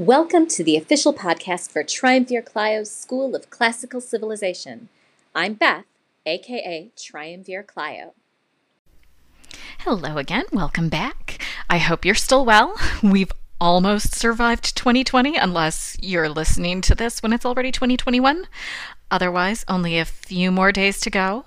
Welcome to the official podcast for Triumvir Clio's School of Classical Civilization. I'm Beth, aka Triumvir Clio. Hello again, welcome back. I hope you're still well. We've almost survived 2020, unless you're listening to this when it's already 2021. Otherwise, only a few more days to go.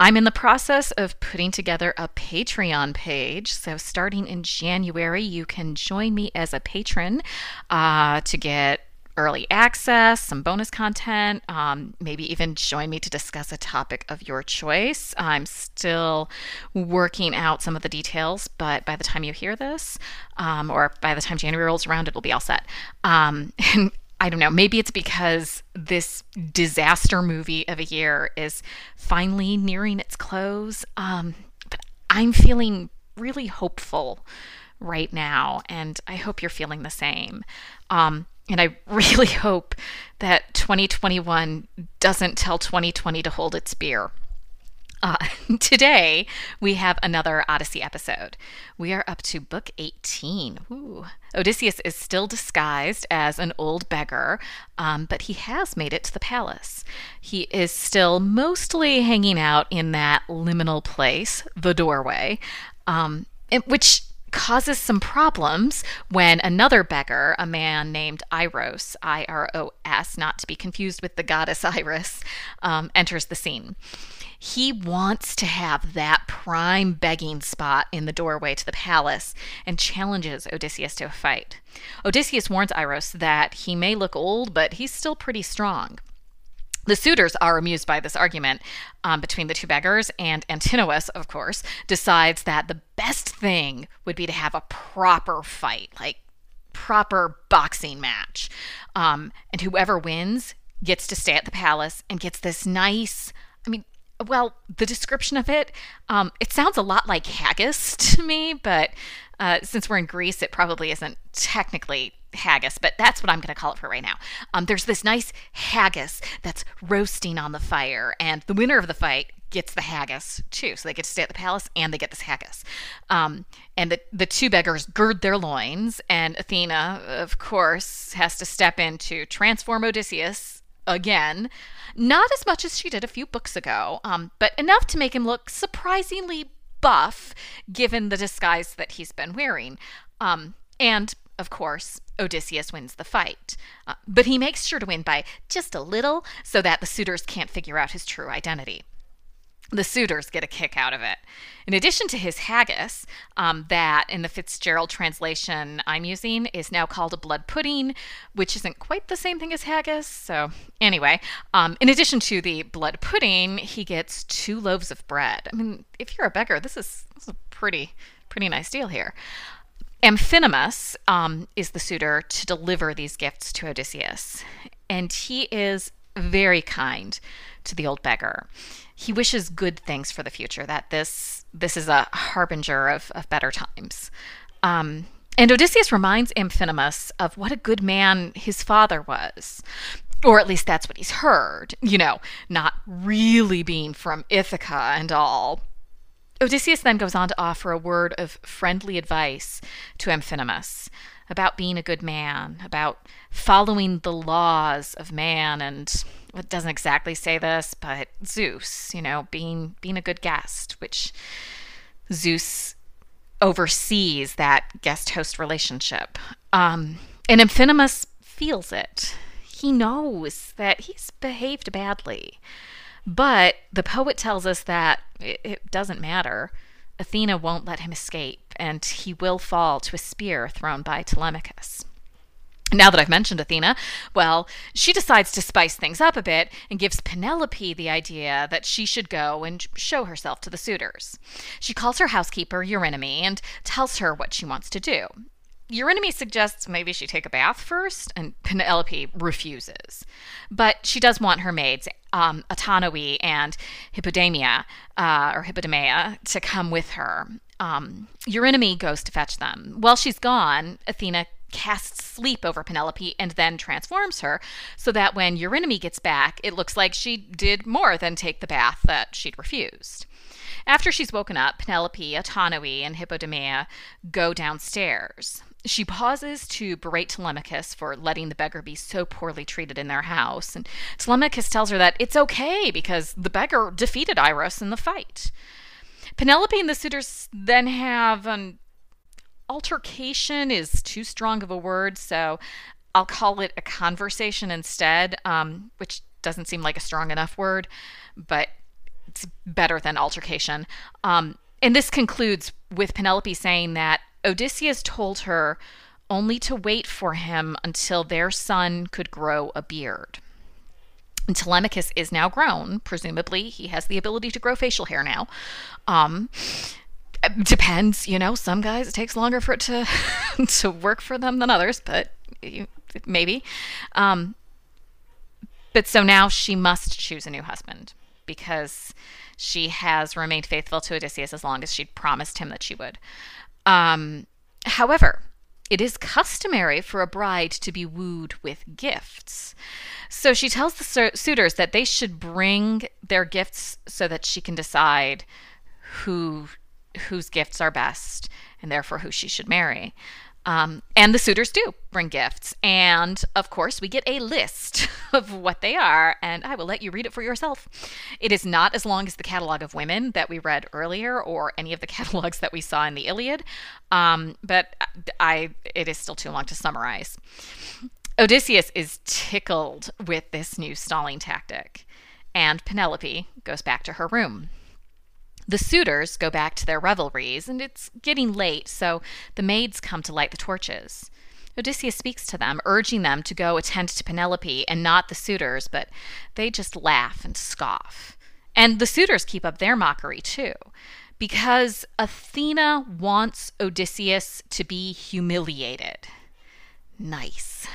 I'm in the process of putting together a Patreon page. So, starting in January, you can join me as a patron uh, to get early access, some bonus content, um, maybe even join me to discuss a topic of your choice. I'm still working out some of the details, but by the time you hear this, um, or by the time January rolls around, it'll be all set. Um, and I don't know, maybe it's because this disaster movie of a year is finally nearing its close. Um, but I'm feeling really hopeful right now, and I hope you're feeling the same. Um, and I really hope that 2021 doesn't tell 2020 to hold its beer. Uh, today, we have another Odyssey episode. We are up to book 18. Ooh. Odysseus is still disguised as an old beggar, um, but he has made it to the palace. He is still mostly hanging out in that liminal place, the doorway, um, which causes some problems when another beggar, a man named Iros, I R O S, not to be confused with the goddess Iris, um, enters the scene. He wants to have that prime begging spot in the doorway to the palace and challenges Odysseus to a fight. Odysseus warns Iros that he may look old, but he's still pretty strong. The suitors are amused by this argument um, between the two beggars, and Antinous, of course, decides that the best thing would be to have a proper fight, like proper boxing match. Um, and whoever wins gets to stay at the palace and gets this nice, I mean, well, the description of it, um, it sounds a lot like haggis to me, but uh, since we're in Greece, it probably isn't technically haggis, but that's what I'm going to call it for right now. Um, there's this nice haggis that's roasting on the fire, and the winner of the fight gets the haggis too. So they get to stay at the palace and they get this haggis. Um, and the, the two beggars gird their loins, and Athena, of course, has to step in to transform Odysseus again. Not as much as she did a few books ago, um, but enough to make him look surprisingly buff given the disguise that he's been wearing. Um, and, of course, Odysseus wins the fight. Uh, but he makes sure to win by just a little so that the suitors can't figure out his true identity the suitors get a kick out of it. In addition to his haggis, um, that in the Fitzgerald translation I'm using is now called a blood pudding, which isn't quite the same thing as haggis. So, anyway, um, in addition to the blood pudding, he gets two loaves of bread. I mean, if you're a beggar, this is, this is a pretty, pretty nice deal here. Amphinomus um, is the suitor to deliver these gifts to Odysseus, and he is very kind to the old beggar he wishes good things for the future, that this this is a harbinger of, of better times. Um, and Odysseus reminds Amphinomus of what a good man his father was. Or at least that's what he's heard, you know, not really being from Ithaca and all. Odysseus then goes on to offer a word of friendly advice to Amphinomus about being a good man, about following the laws of man and it doesn't exactly say this, but Zeus, you know, being being a good guest, which Zeus oversees that guest host relationship. Um, and Amphinomus feels it. He knows that he's behaved badly. But the poet tells us that it, it doesn't matter. Athena won't let him escape, and he will fall to a spear thrown by Telemachus. Now that I've mentioned Athena, well, she decides to spice things up a bit and gives Penelope the idea that she should go and show herself to the suitors. She calls her housekeeper, Eurynome, and tells her what she wants to do. Eurynome suggests maybe she take a bath first, and Penelope refuses. But she does want her maids, um, Autonoe and Hippodamia, uh, or Hippodamia, to come with her. Um, Eurynome goes to fetch them. While she's gone, Athena casts sleep over Penelope and then transforms her so that when Eurynome gets back, it looks like she did more than take the bath that she'd refused. After she's woken up, Penelope, Autonoe, and Hippodamia go downstairs. She pauses to berate Telemachus for letting the beggar be so poorly treated in their house, and Telemachus tells her that it's okay because the beggar defeated Iros in the fight. Penelope and the suitors then have an altercation is too strong of a word, so I'll call it a conversation instead, um, which doesn't seem like a strong enough word, but it's better than altercation. Um, and this concludes with Penelope saying that Odysseus told her only to wait for him until their son could grow a beard. And Telemachus is now grown. Presumably, he has the ability to grow facial hair now. Um, depends, you know. Some guys it takes longer for it to to work for them than others, but maybe. Um, but so now she must choose a new husband because she has remained faithful to Odysseus as long as she'd promised him that she would. Um, however, it is customary for a bride to be wooed with gifts. So she tells the suitors that they should bring their gifts so that she can decide who whose gifts are best and therefore who she should marry. Um, and the suitors do bring gifts. And of course, we get a list of what they are, and I will let you read it for yourself. It is not as long as the catalog of women that we read earlier or any of the catalogs that we saw in the Iliad, um, but I, it is still too long to summarize. Odysseus is tickled with this new stalling tactic, and Penelope goes back to her room. The suitors go back to their revelries, and it's getting late, so the maids come to light the torches. Odysseus speaks to them, urging them to go attend to Penelope and not the suitors, but they just laugh and scoff. And the suitors keep up their mockery too, because Athena wants Odysseus to be humiliated. Nice.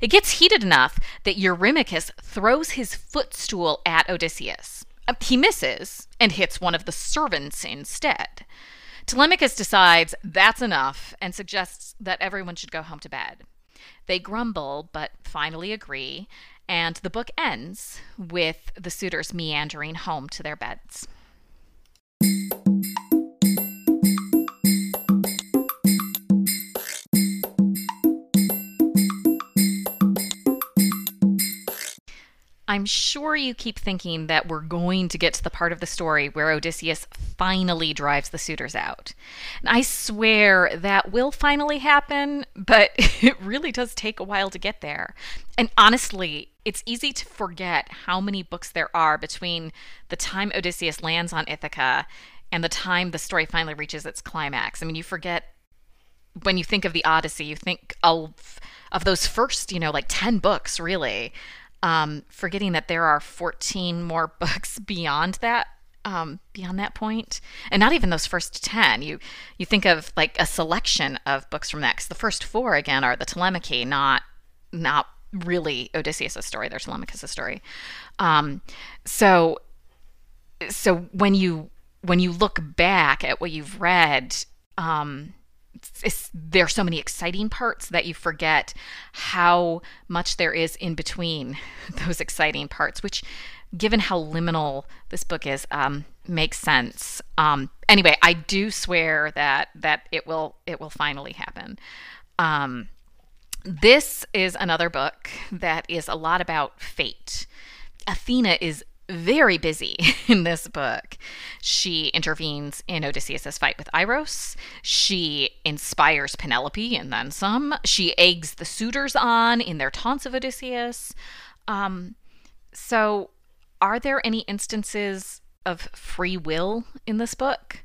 It gets heated enough that Eurymachus throws his footstool at Odysseus. Uh, he misses and hits one of the servants instead. Telemachus decides that's enough and suggests that everyone should go home to bed. They grumble, but finally agree, and the book ends with the suitors meandering home to their beds. I'm sure you keep thinking that we're going to get to the part of the story where Odysseus finally drives the suitors out. And I swear that will finally happen, but it really does take a while to get there. And honestly, it's easy to forget how many books there are between the time Odysseus lands on Ithaca and the time the story finally reaches its climax. I mean, you forget when you think of the Odyssey, you think of of those first, you know, like 10 books really um, forgetting that there are 14 more books beyond that um, beyond that point. And not even those first 10 you you think of like a selection of books from that because the first four again are the telemachy not not really odysseus' story. They're telemachus' story. Um, so so when you when you look back at what you've read um, there are so many exciting parts that you forget how much there is in between those exciting parts, which, given how liminal this book is, um, makes sense. Um, anyway, I do swear that that it will it will finally happen. Um, this is another book that is a lot about fate. Athena is very busy in this book. She intervenes in Odysseus' fight with Iros. She inspires Penelope and then some. She eggs the suitors on in their taunts of Odysseus. Um, so, are there any instances of free will in this book?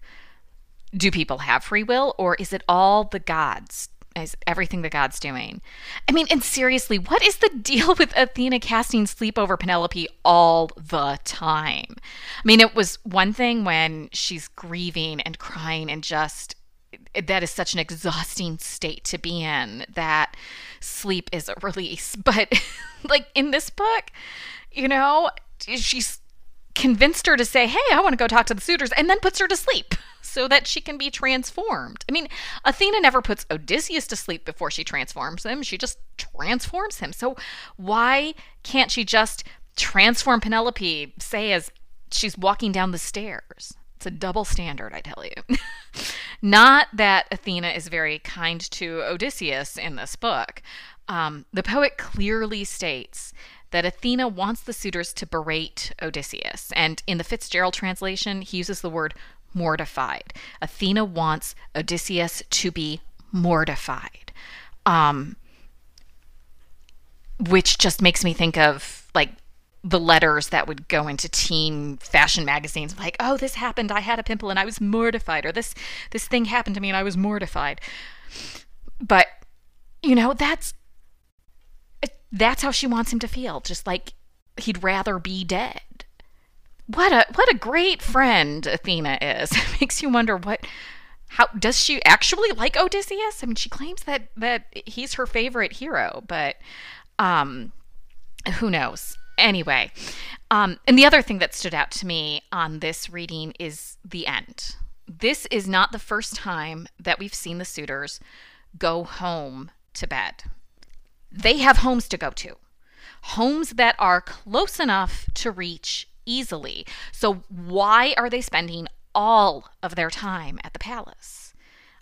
Do people have free will, or is it all the gods is everything that god's doing. I mean, and seriously, what is the deal with Athena casting sleep over Penelope all the time? I mean, it was one thing when she's grieving and crying and just that is such an exhausting state to be in that sleep is a release. But like in this book, you know, she's convinced her to say, Hey, I want to go talk to the suitors, and then puts her to sleep so that she can be transformed. I mean, Athena never puts Odysseus to sleep before she transforms him, she just transforms him. So why can't she just transform Penelope, say, as she's walking down the stairs? It's a double standard, I tell you. Not that Athena is very kind to Odysseus in this book. Um, the poet clearly states that Athena wants the suitors to berate Odysseus. And in the Fitzgerald translation, he uses the word mortified. Athena wants Odysseus to be mortified. Um, which just makes me think of like the letters that would go into teen fashion magazines like oh this happened i had a pimple and i was mortified or this this thing happened to me and i was mortified but you know that's that's how she wants him to feel just like he'd rather be dead what a what a great friend athena is. It makes you wonder what how does she actually like odysseus? I mean she claims that that he's her favorite hero but um who knows? Anyway um and the other thing that stood out to me on this reading is the end. This is not the first time that we've seen the suitors go home to bed. They have homes to go to, homes that are close enough to reach easily. So, why are they spending all of their time at the palace?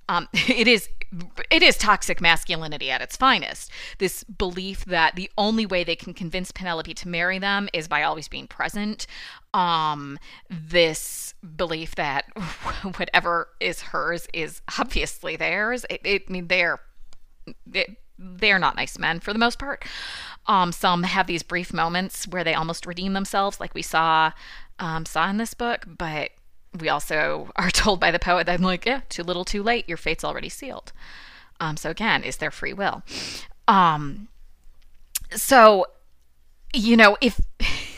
Um, it is it is toxic masculinity at its finest. This belief that the only way they can convince Penelope to marry them is by always being present. Um, this belief that whatever is hers is obviously theirs. It, it I mean, they're they're not nice men for the most part. Um, some have these brief moments where they almost redeem themselves, like we saw um, saw in this book, but we also are told by the poet that, I'm like, yeah, too little, too late. Your fate's already sealed. Um, so again, is there free will? Um, so, you know, if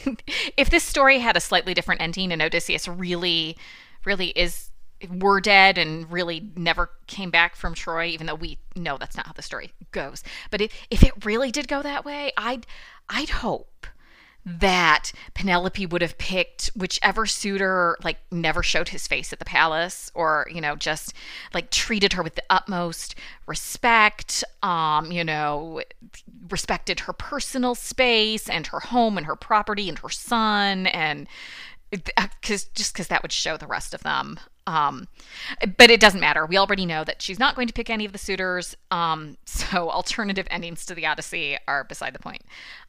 if this story had a slightly different ending and Odysseus really, really is were dead and really never came back from Troy, even though we know that's not how the story goes. But if, if it really did go that way, I'd I'd hope that Penelope would have picked whichever suitor like never showed his face at the palace or you know just like treated her with the utmost respect um you know respected her personal space and her home and her property and her son and because just because that would show the rest of them um, but it doesn't matter. We already know that she's not going to pick any of the suitors. Um, so alternative endings to the Odyssey are beside the point.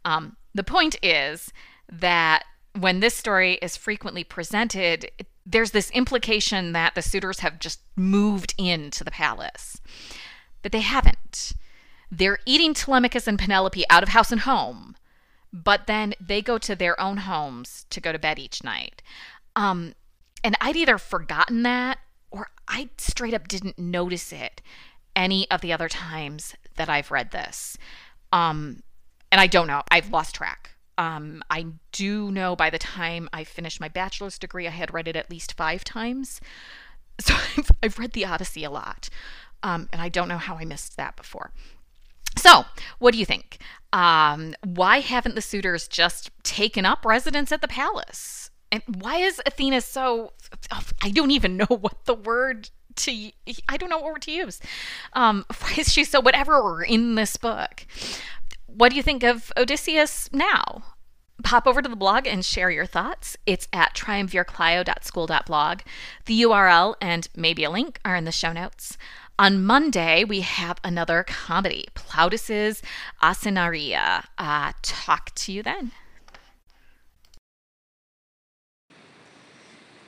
Um, the point is that when this story is frequently presented, there's this implication that the suitors have just moved into the palace. But they haven't. They're eating Telemachus and Penelope out of house and home, but then they go to their own homes to go to bed each night. Um, and I'd either forgotten that or I straight up didn't notice it any of the other times that I've read this. Um, and I don't know. I've lost track. Um, I do know by the time I finished my bachelor's degree, I had read it at least five times. So I've, I've read the Odyssey a lot. Um, and I don't know how I missed that before. So, what do you think? Um, why haven't the suitors just taken up residence at the palace? And why is Athena so? I don't even know what the word to. I don't know what word to use. Um, why is she so whatever in this book? What do you think of Odysseus now? Pop over to the blog and share your thoughts. It's at triumvirclio.school.blog. The URL and maybe a link are in the show notes. On Monday, we have another comedy, Plautus's Asinaria. Uh, talk to you then.